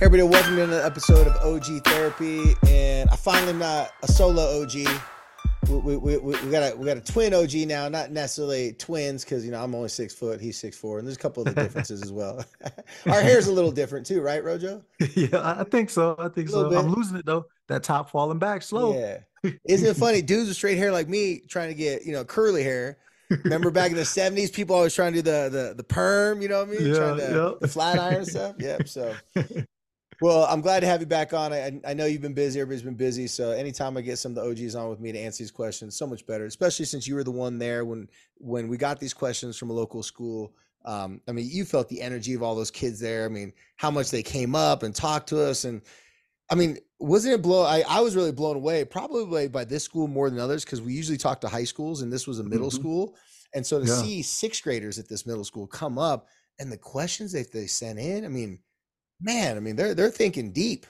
Hey everybody, welcome to another episode of OG Therapy, and I finally not a solo OG. We, we, we, we got a we got a twin OG now, not necessarily twins because you know I'm only six foot, he's six four, and there's a couple of the differences as well. Our hair's a little different too, right, Rojo? Yeah, I think so. I think so. Bit. I'm losing it though. That top falling back slow. Yeah, isn't it funny? Dudes with straight hair like me trying to get you know curly hair. Remember back in the '70s, people always trying to do the the the perm. You know what I mean? Yeah, trying to, yeah. the flat iron stuff. Yep. So well, I'm glad to have you back on. I, I know you've been busy. Everybody's been busy. So anytime I get some of the OGs on with me to answer these questions, so much better. Especially since you were the one there when when we got these questions from a local school. Um, I mean, you felt the energy of all those kids there. I mean, how much they came up and talked to us, and I mean, wasn't it blow? I, I was really blown away, probably by this school more than others, because we usually talk to high schools, and this was a middle mm-hmm. school, and so to yeah. see sixth graders at this middle school come up and the questions that they sent in, I mean man, I mean, they're they're thinking deep.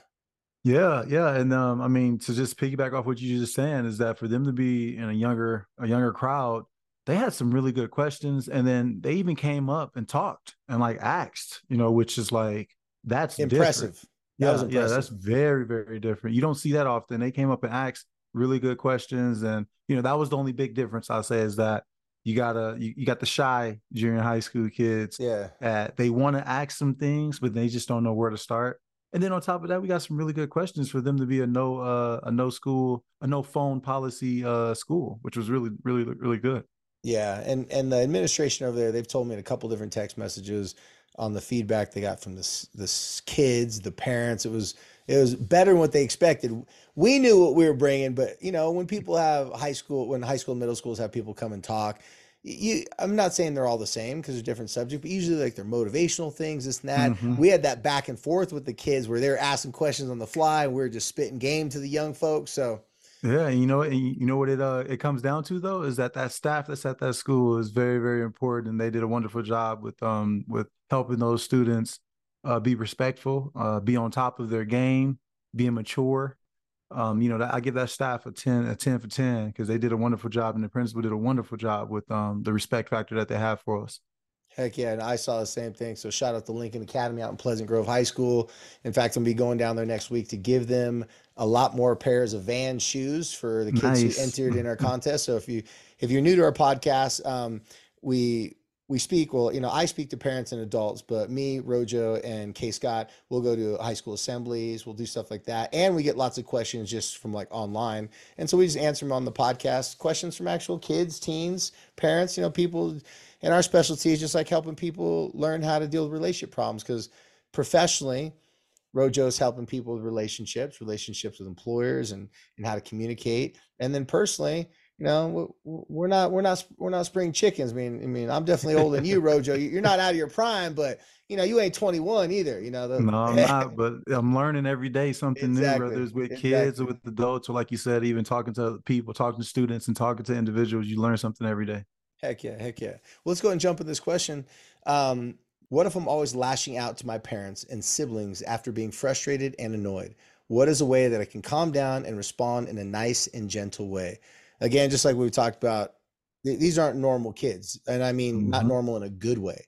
Yeah, yeah, and um, I mean, to just piggyback off what you just saying is that for them to be in a younger a younger crowd, they had some really good questions, and then they even came up and talked and like asked, you know, which is like that's impressive. Different. Yeah, that yeah, that's very very different. You don't see that often. They came up and asked really good questions, and you know that was the only big difference I'll say is that you gotta you, you got the shy junior high school kids yeah. that they want to ask some things but they just don't know where to start. And then on top of that we got some really good questions for them to be a no uh a no school a no phone policy uh school which was really really really good. Yeah and and the administration over there they've told me in a couple different text messages on the feedback they got from the the kids the parents it was it was better than what they expected we knew what we were bringing, but you know, when people have high school, when high school, middle schools have people come and talk, you, I'm not saying they're all the same because they're different subjects, but usually like they're motivational things, this and that. Mm-hmm. We had that back and forth with the kids where they're asking questions on the fly, and we are just spitting game to the young folks. So. Yeah, you know, you know what it uh it comes down to though is that that staff that's at that school is very very important, and they did a wonderful job with um with helping those students uh, be respectful, uh, be on top of their game, be mature, um, you know, I give that staff a 10, a 10 for 10 because they did a wonderful job and the principal did a wonderful job with um, the respect factor that they have for us. Heck yeah, and I saw the same thing. So shout out to Lincoln Academy out in Pleasant Grove High School. In fact, I'm gonna be going down there next week to give them a lot more pairs of Van shoes for the kids nice. who entered in our contest. So if you if you're new to our podcast, um, we we speak well you know i speak to parents and adults but me rojo and k scott will go to high school assemblies we'll do stuff like that and we get lots of questions just from like online. And so we just answer them on the podcast questions from actual kids teens parents you know people and our specialty is just like helping people learn how to deal with relationship problems because professionally rojo's helping people with relationships relationships with employers and and how to communicate. And then personally you know, we're not we're not we're not spring chickens. I mean, I mean, I'm definitely older than you, Rojo. You're not out of your prime, but you know, you ain't 21 either. You know, the, no, I'm not. But I'm learning every day something exactly. new, whether it's with exactly. kids or with adults, or like you said, even talking to people, talking to students, and talking to individuals. You learn something every day. Heck yeah, heck yeah. Well, let's go and jump in this question. Um, what if I'm always lashing out to my parents and siblings after being frustrated and annoyed? What is a way that I can calm down and respond in a nice and gentle way? Again, just like we talked about, th- these aren't normal kids. And I mean, mm-hmm. not normal in a good way.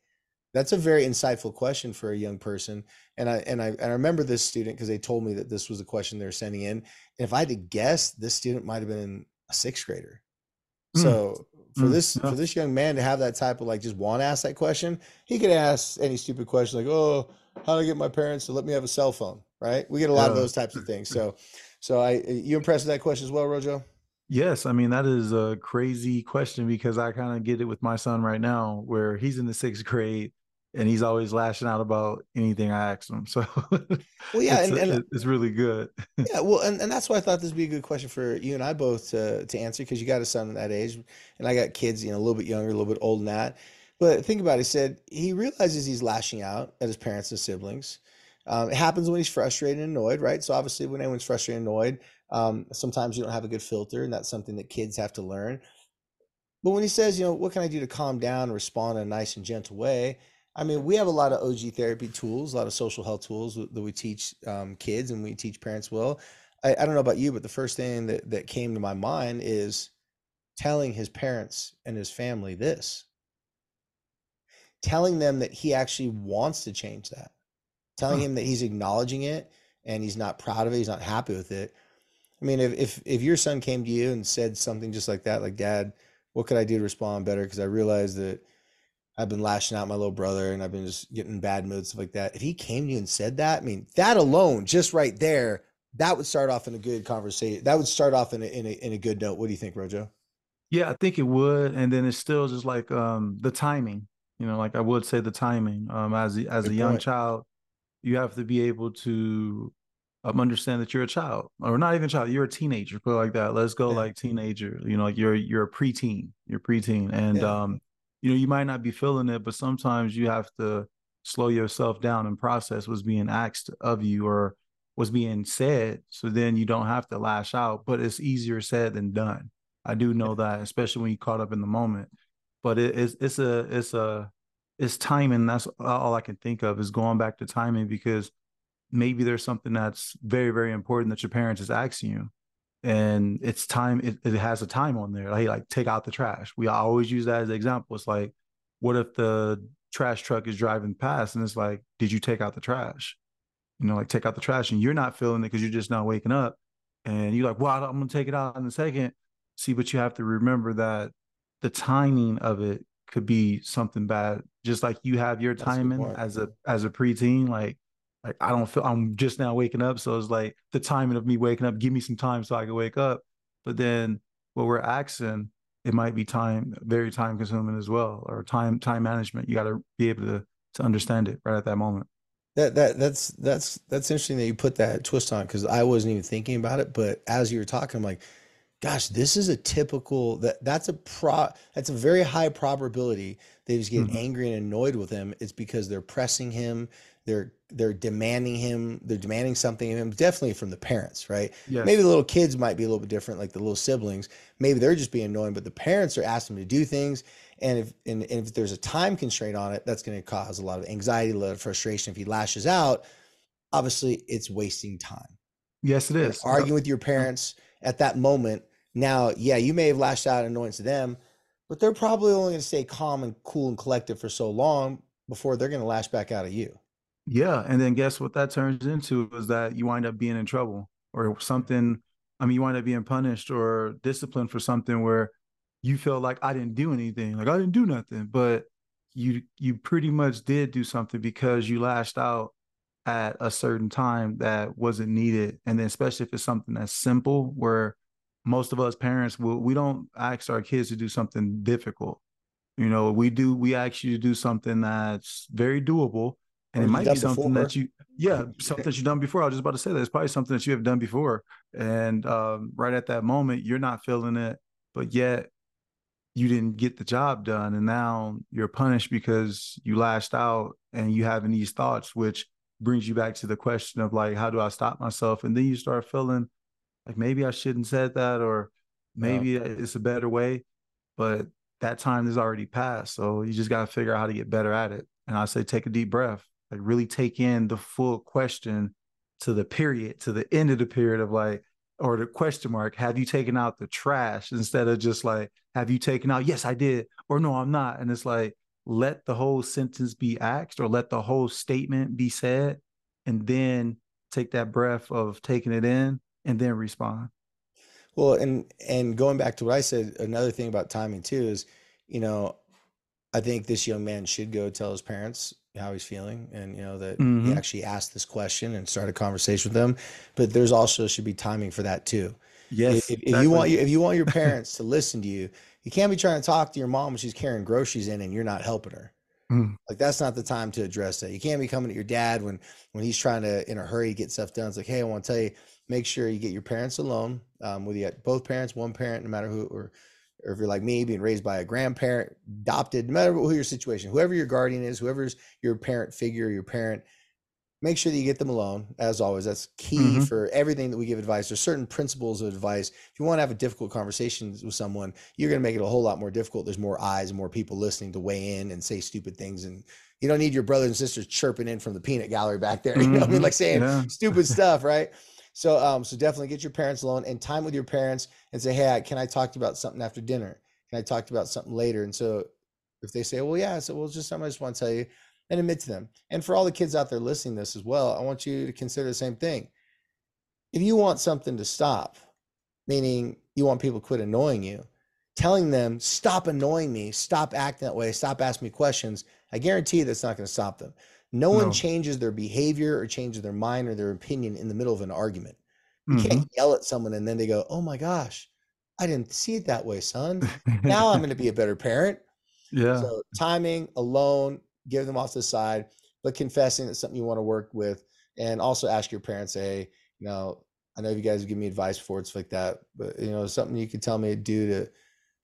That's a very insightful question for a young person. And I and I and I remember this student because they told me that this was a question they were sending in. And if I had to guess, this student might have been a sixth grader. Mm. So for mm. this yeah. for this young man to have that type of like just want to ask that question, he could ask any stupid question like, "Oh, how do I get my parents to let me have a cell phone?" Right? We get a lot yeah. of those types of things. So, so I you impressed with that question as well, Rojo? Yes, I mean that is a crazy question because I kind of get it with my son right now, where he's in the sixth grade and he's always lashing out about anything I ask him. So, well, yeah, it's, and, and, it's really good. yeah, well, and, and that's why I thought this would be a good question for you and I both to to answer because you got a son that age, and I got kids, you know, a little bit younger, a little bit older than that. But think about it. He said he realizes he's lashing out at his parents and siblings. Um, it happens when he's frustrated and annoyed, right? So obviously, when anyone's frustrated and annoyed, um, sometimes you don't have a good filter, and that's something that kids have to learn. But when he says, you know, what can I do to calm down and respond in a nice and gentle way? I mean, we have a lot of OG therapy tools, a lot of social health tools that we teach um, kids and we teach parents well. I, I don't know about you, but the first thing that, that came to my mind is telling his parents and his family this, telling them that he actually wants to change that, telling him that he's acknowledging it and he's not proud of it, he's not happy with it. I mean, if, if if your son came to you and said something just like that, like Dad, what could I do to respond better? Because I realized that I've been lashing out my little brother and I've been just getting bad moods, stuff like that. If he came to you and said that, I mean, that alone, just right there, that would start off in a good conversation. That would start off in a, in a, in a good note. What do you think, Rojo? Yeah, I think it would. And then it's still just like um, the timing, you know, like I would say the timing um, as, as good a young point. child, you have to be able to um, understand that you're a child or not even a child, you're a teenager, put it like that. Let's go yeah. like teenager, you know, like you're, you're a preteen, you're preteen. And, yeah. um, you know, you might not be feeling it, but sometimes you have to slow yourself down and process what's being asked of you or what's being said. So then you don't have to lash out, but it's easier said than done. I do know that, especially when you caught up in the moment. But it, it's it's a it's a it's timing. That's all I can think of is going back to timing because maybe there's something that's very very important that your parents is asking you, and it's time. It, it has a time on there. Like like take out the trash. We always use that as an example. It's like, what if the trash truck is driving past and it's like, did you take out the trash? You know, like take out the trash and you're not feeling it because you're just not waking up, and you're like, well, I'm gonna take it out in a second See, but you have to remember that the timing of it could be something bad. Just like you have your timing as a as a preteen, like like I don't feel I'm just now waking up. So it's like the timing of me waking up, give me some time so I can wake up. But then what we're asking, it might be time very time consuming as well, or time time management. You got to be able to to understand it right at that moment. That that that's that's that's interesting that you put that twist on because I wasn't even thinking about it. But as you were talking, I'm like, gosh, this is a typical that that's a pro that's a very high probability they he's getting mm-hmm. angry and annoyed with him. It's because they're pressing him, they're they're demanding him, they're demanding something of him, definitely from the parents, right? Yes. Maybe the little kids might be a little bit different, like the little siblings. Maybe they're just being annoying, but the parents are asking him to do things. And if and, and if there's a time constraint on it, that's going to cause a lot of anxiety, a lot of frustration. If he lashes out, obviously it's wasting time. Yes, it is. arguing with your parents at that moment now, yeah, you may have lashed out annoyance to them, but they're probably only going to stay calm and cool and collected for so long before they're going to lash back out at you. Yeah, and then guess what that turns into is that you wind up being in trouble or something. I mean, you wind up being punished or disciplined for something where you feel like I didn't do anything, like I didn't do nothing, but you you pretty much did do something because you lashed out at a certain time that wasn't needed, and then especially if it's something that's simple where most of us parents will we don't ask our kids to do something difficult. You know, we do we ask you to do something that's very doable. And or it might be something before. that you yeah, something that you've done before. I was just about to say that it's probably something that you have done before. And um, right at that moment, you're not feeling it, but yet you didn't get the job done. And now you're punished because you lashed out and you having these thoughts, which brings you back to the question of like, how do I stop myself? And then you start feeling like maybe I shouldn't said that or maybe it's a better way, but that time is already passed. So you just got to figure out how to get better at it. And I say take a deep breath, like really take in the full question to the period, to the end of the period of like, or the question mark, have you taken out the trash instead of just like, have you taken out, yes, I did, or no, I'm not. And it's like, let the whole sentence be asked or let the whole statement be said, and then take that breath of taking it in and then respond. Well, and and going back to what I said, another thing about timing too is, you know, I think this young man should go tell his parents how he's feeling and you know that mm-hmm. he actually asked this question and start a conversation with them. But there's also should be timing for that too. Yes. If, exactly. if you want if you want your parents to listen to you, you can't be trying to talk to your mom when she's carrying groceries in and you're not helping her. Mm. Like that's not the time to address that. You can't be coming to your dad when when he's trying to in a hurry get stuff done. It's like, hey, I want to tell you, make sure you get your parents alone. Um, whether you got both parents, one parent, no matter who, or or if you're like me, being raised by a grandparent, adopted, no matter who your situation, whoever your guardian is, whoever's your parent figure, your parent, make sure that you get them alone as always that's key mm-hmm. for everything that we give advice there's certain principles of advice if you want to have a difficult conversation with someone you're going to make it a whole lot more difficult there's more eyes and more people listening to weigh in and say stupid things and you don't need your brothers and sisters chirping in from the peanut gallery back there you know i mean mm-hmm. like saying yeah. stupid stuff right so um so definitely get your parents alone and time with your parents and say hey can i talk to you about something after dinner can i talk about something later and so if they say well yeah so well just something i just want to tell you and admit to them. And for all the kids out there listening this as well, I want you to consider the same thing. If you want something to stop, meaning you want people to quit annoying you, telling them, stop annoying me, stop acting that way, stop asking me questions, I guarantee you that's not going to stop them. No, no, one changes their behavior or changes their mind or their opinion in the middle of an argument. You mm-hmm. can't yell at someone and then they go, oh my gosh, I didn't see it that way, son. now I'm going to be a better parent. Yeah. So timing alone give them off the side, but confessing that's something you want to work with, and also ask your parents, hey, you know, I know you guys give me advice before it's like that, but you know, something you could tell me to do to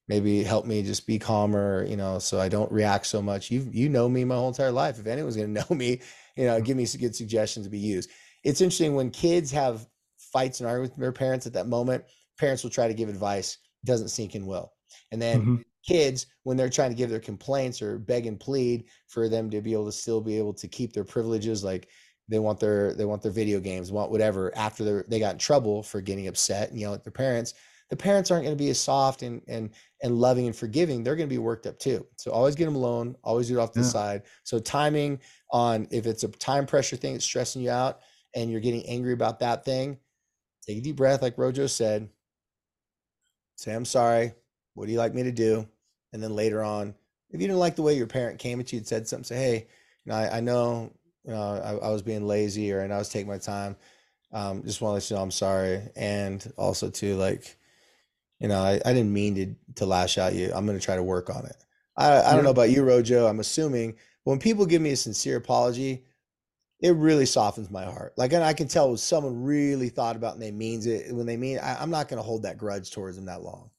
maybe help me just be calmer, you know, so I don't react so much. You you know me my whole entire life. If anyone's gonna know me, you know, give me some good suggestions to be used. It's interesting when kids have fights and argue with their parents at that moment, parents will try to give advice, doesn't sink in well. And then mm-hmm kids when they're trying to give their complaints or beg and plead for them to be able to still be able to keep their privileges like they want their they want their video games want whatever after they they got in trouble for getting upset and yelling at their parents the parents aren't going to be as soft and and and loving and forgiving they're going to be worked up too so always get them alone always do it off to yeah. the side so timing on if it's a time pressure thing that's stressing you out and you're getting angry about that thing take a deep breath like rojo said say i'm sorry what do you like me to do? And then later on, if you didn't like the way your parent came at you and said something, say, hey, you know, I, I know, you know, I, I, was being lazy or and I was taking my time. Um, just want to let you know I'm sorry. And also to like, you know, I, I didn't mean to to lash out at you. I'm gonna try to work on it. I, I don't know about you, Rojo. I'm assuming when people give me a sincere apology, it really softens my heart. Like, and I can tell when someone really thought about and they means it. When they mean, I, I'm not going to hold that grudge towards them that long.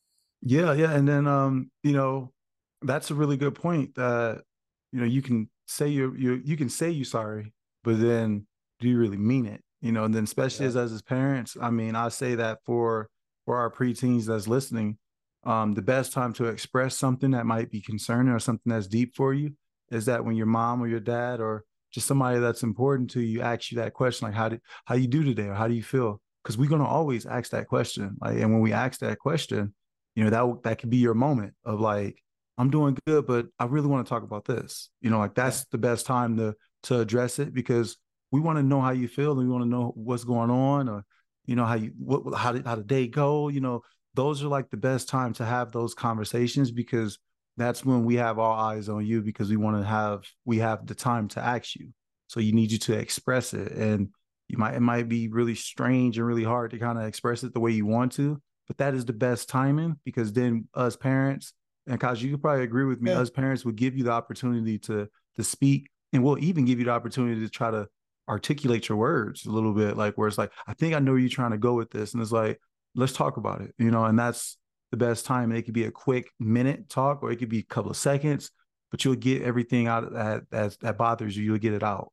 Yeah, yeah, and then um, you know, that's a really good point. That you know, you can say you're you you can say you sorry, but then do you really mean it? You know, and then especially yeah. as as parents, I mean, I say that for for our preteens that's listening, um, the best time to express something that might be concerning or something that's deep for you is that when your mom or your dad or just somebody that's important to you asks you that question, like how do how you do today or how do you feel? Because we're gonna always ask that question. Like, and when we ask that question, you know that that could be your moment of like i'm doing good but i really want to talk about this you know like that's the best time to to address it because we want to know how you feel and we want to know what's going on or you know how you what how did how the day go you know those are like the best time to have those conversations because that's when we have our eyes on you because we want to have we have the time to ask you so you need you to express it and you might it might be really strange and really hard to kind of express it the way you want to but that is the best timing because then us parents and Koz you could probably agree with me, yeah. us parents would give you the opportunity to to speak and we'll even give you the opportunity to try to articulate your words a little bit, like where it's like, I think I know where you're trying to go with this. And it's like, let's talk about it, you know, and that's the best time. It could be a quick minute talk or it could be a couple of seconds, but you'll get everything out that that that bothers you, you'll get it out.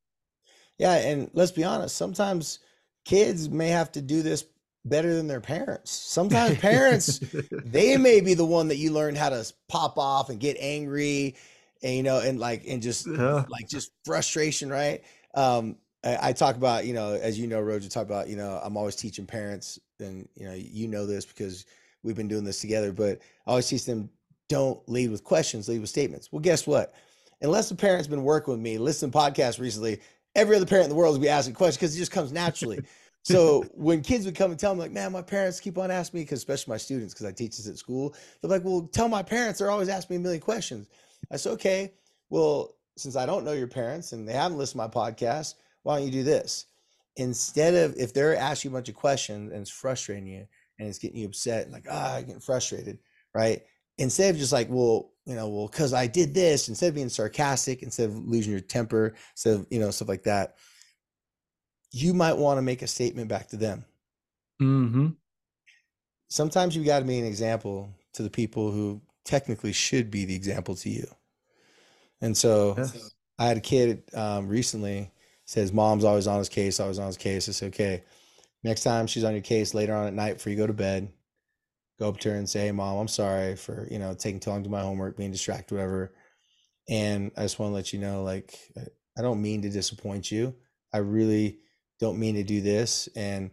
Yeah, and let's be honest, sometimes kids may have to do this better than their parents. Sometimes parents, they may be the one that you learned how to pop off and get angry and you know, and like and just yeah. like just frustration, right? Um, I, I, talk about, you know, as you know, Rojo, talk about, you know, I'm always teaching parents, and you know, you know this because we've been doing this together, but I always teach them don't lead with questions, lead with statements. Well, guess what? Unless the parent's been working with me, listen to podcasts recently, every other parent in the world will be asking questions because it just comes naturally. So when kids would come and tell me, like, man, my parents keep on asking me, because especially my students, because I teach this at school, they're like, well, tell my parents, they're always asking me a million questions. I said, okay, well, since I don't know your parents and they haven't listened to my podcast, why don't you do this? Instead of if they're asking you a bunch of questions and it's frustrating you and it's getting you upset, and like, ah, I'm getting frustrated, right? Instead of just like, well, you know, well, because I did this, instead of being sarcastic, instead of losing your temper, instead of, you know, stuff like that, you might want to make a statement back to them. Mm-hmm. Sometimes you got to be an example to the people who technically should be the example to you. And so yes. I had a kid um, recently says mom's always on his case, always on his case. I said, okay, next time she's on your case later on at night before you go to bed, go up to her and say, hey, mom, I'm sorry for, you know, taking too long to my homework, being distracted, whatever. And I just want to let you know, like, I don't mean to disappoint you. I really don't mean to do this. And,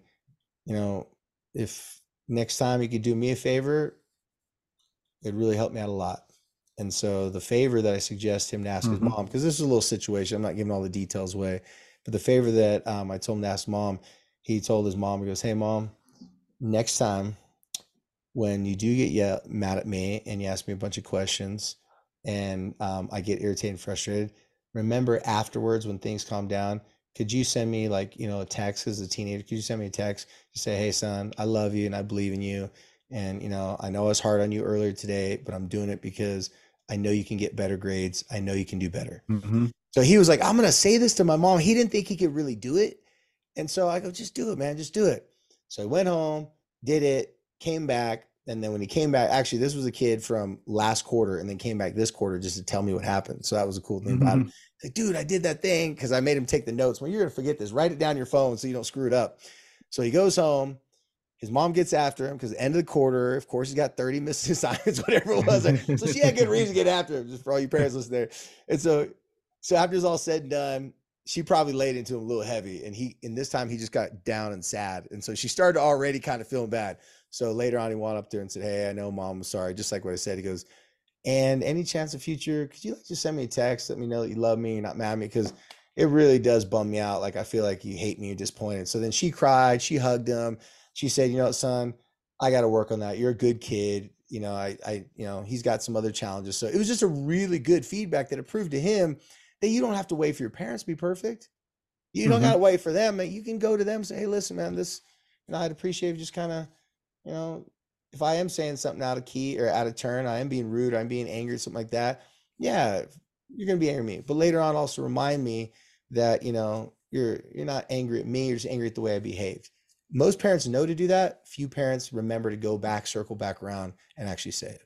you know, if next time you could do me a favor, it really helped me out a lot. And so the favor that I suggest him to ask mm-hmm. his mom, because this is a little situation, I'm not giving all the details away, but the favor that um, I told him to ask mom, he told his mom, he goes, Hey, mom, next time when you do get yeah, mad at me and you ask me a bunch of questions and um, I get irritated and frustrated, remember afterwards when things calm down, could you send me like, you know, a text as a teenager? Could you send me a text to say, Hey, son, I love you and I believe in you. And, you know, I know I was hard on you earlier today, but I'm doing it because I know you can get better grades. I know you can do better. Mm-hmm. So he was like, I'm going to say this to my mom. He didn't think he could really do it. And so I go, just do it, man. Just do it. So I went home, did it, came back. And then when he came back, actually, this was a kid from last quarter and then came back this quarter just to tell me what happened. So that was a cool thing mm-hmm. about him. Like, dude, I did that thing because I made him take the notes. When well, you're going to forget this, write it down your phone so you don't screw it up. So he goes home. His mom gets after him because end of the quarter, of course, he's got 30 missed assignments, whatever it was. so she had good reason to get after him, just for all you parents listening there. And so, so after it's all said and done, she probably laid into him a little heavy. And he, and this time he just got down and sad. And so she started already kind of feeling bad. So later on, he went up there and said, Hey, I know mom, I'm sorry. Just like what I said, he goes, and any chance of future, could you like just send me a text, let me know that you love me, you're not mad at me? Because it really does bum me out. Like I feel like you hate me, you're disappointed. So then she cried, she hugged him. She said, you know, son, I got to work on that. You're a good kid. You know, I, I, you know, he's got some other challenges. So it was just a really good feedback that it proved to him that you don't have to wait for your parents to be perfect. You don't mm-hmm. got to wait for them. You can go to them and say, hey, listen, man, this, you know, I'd appreciate if you just kind of, you know, if I am saying something out of key or out of turn, I am being rude, I'm being angry, something like that. Yeah, you're gonna be angry at me. But later on, also remind me that you know you're you're not angry at me, you're just angry at the way I behaved most parents know to do that. Few parents remember to go back, circle back around, and actually say it.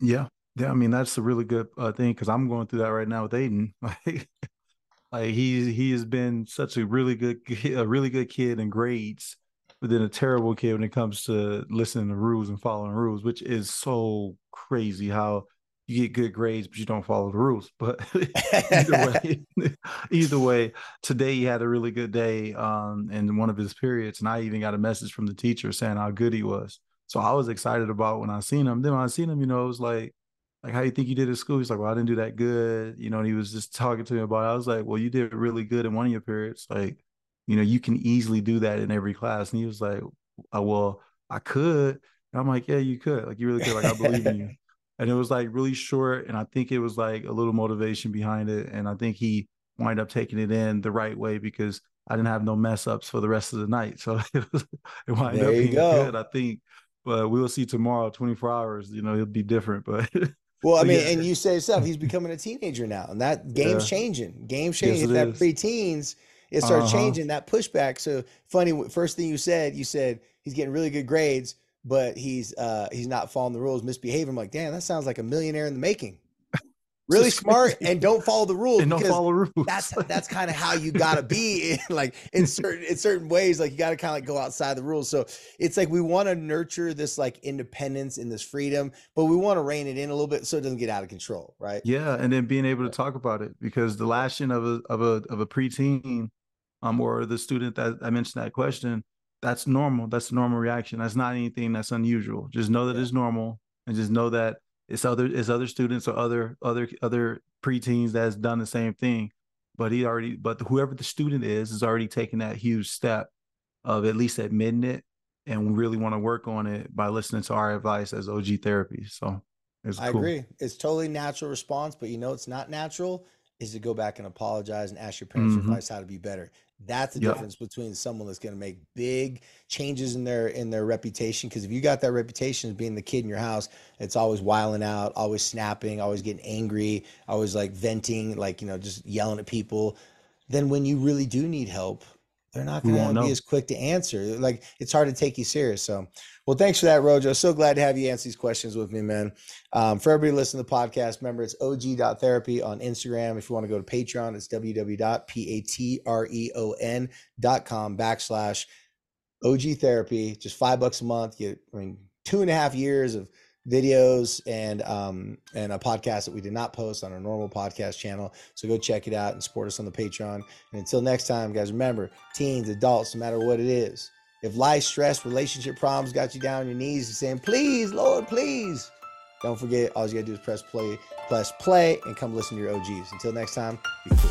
Yeah, yeah. I mean, that's a really good uh, thing because I'm going through that right now with Aiden. Like, like he he has been such a really good a really good kid in grades, but then a terrible kid when it comes to listening to rules and following rules, which is so crazy how you get good grades, but you don't follow the rules. But either way, either way, today he had a really good day um, in one of his periods, and I even got a message from the teacher saying how good he was. So I was excited about when I seen him. Then when I seen him, you know, it was like, like how you think you did at school? He's like, well, I didn't do that good. You know, and he was just talking to me about. It. I was like, well, you did really good in one of your periods. Like, you know, you can easily do that in every class. And he was like, oh, well, I could. And I'm like, yeah, you could. Like, you really could. Like, I believe in you and it was like really short and i think it was like a little motivation behind it and i think he wind up taking it in the right way because i didn't have no mess ups for the rest of the night so it was it wind there up being go. good i think but we'll see tomorrow 24 hours you know it'll be different but well i mean yeah. and you say yourself he's becoming a teenager now and that game's yeah. changing game's changing yes, that preteens, it starts uh-huh. changing that pushback so funny first thing you said you said he's getting really good grades but he's uh he's not following the rules, misbehaving. I'm like, damn, that sounds like a millionaire in the making. Really smart and don't follow the rules. And don't follow rules. that's that's kind of how you gotta be in, like in certain in certain ways. Like you gotta kind of like go outside the rules. So it's like we want to nurture this like independence and this freedom, but we want to rein it in a little bit so it doesn't get out of control, right? Yeah, and then being able to talk about it because the lashing of a of a of a preteen, um, or the student that I mentioned that question, that's normal. That's a normal reaction. That's not anything that's unusual. Just know that yeah. it's normal and just know that it's other it's other students or other other other preteens that's done the same thing. But he already but whoever the student is is already taking that huge step of at least admitting it and we really want to work on it by listening to our advice as OG therapy. So I cool. agree. It's totally natural response, but you know it's not natural is to go back and apologize and ask your parents mm-hmm. advice how to be better. That's the yep. difference between someone that's going to make big changes in their in their reputation. Because if you got that reputation as being the kid in your house, it's always wiling out, always snapping, always getting angry, always like venting, like you know, just yelling at people. Then when you really do need help, they're not going to be as quick to answer. Like it's hard to take you serious. So, well, thanks for that, Rojo. So glad to have you answer these questions with me, man. Um, for everybody listening to the podcast, remember it's og.therapy on Instagram. If you want to go to Patreon, it's www.patreon.com backslash OG therapy. Just five bucks a month. You, I mean, two and a half years of videos and um, and a podcast that we did not post on our normal podcast channel. So go check it out and support us on the Patreon. And until next time, guys, remember, teens, adults, no matter what it is, if life, stress, relationship problems got you down on your knees and saying, please, Lord, please, don't forget, all you gotta do is press play, press play, and come listen to your OGs. Until next time, be cool.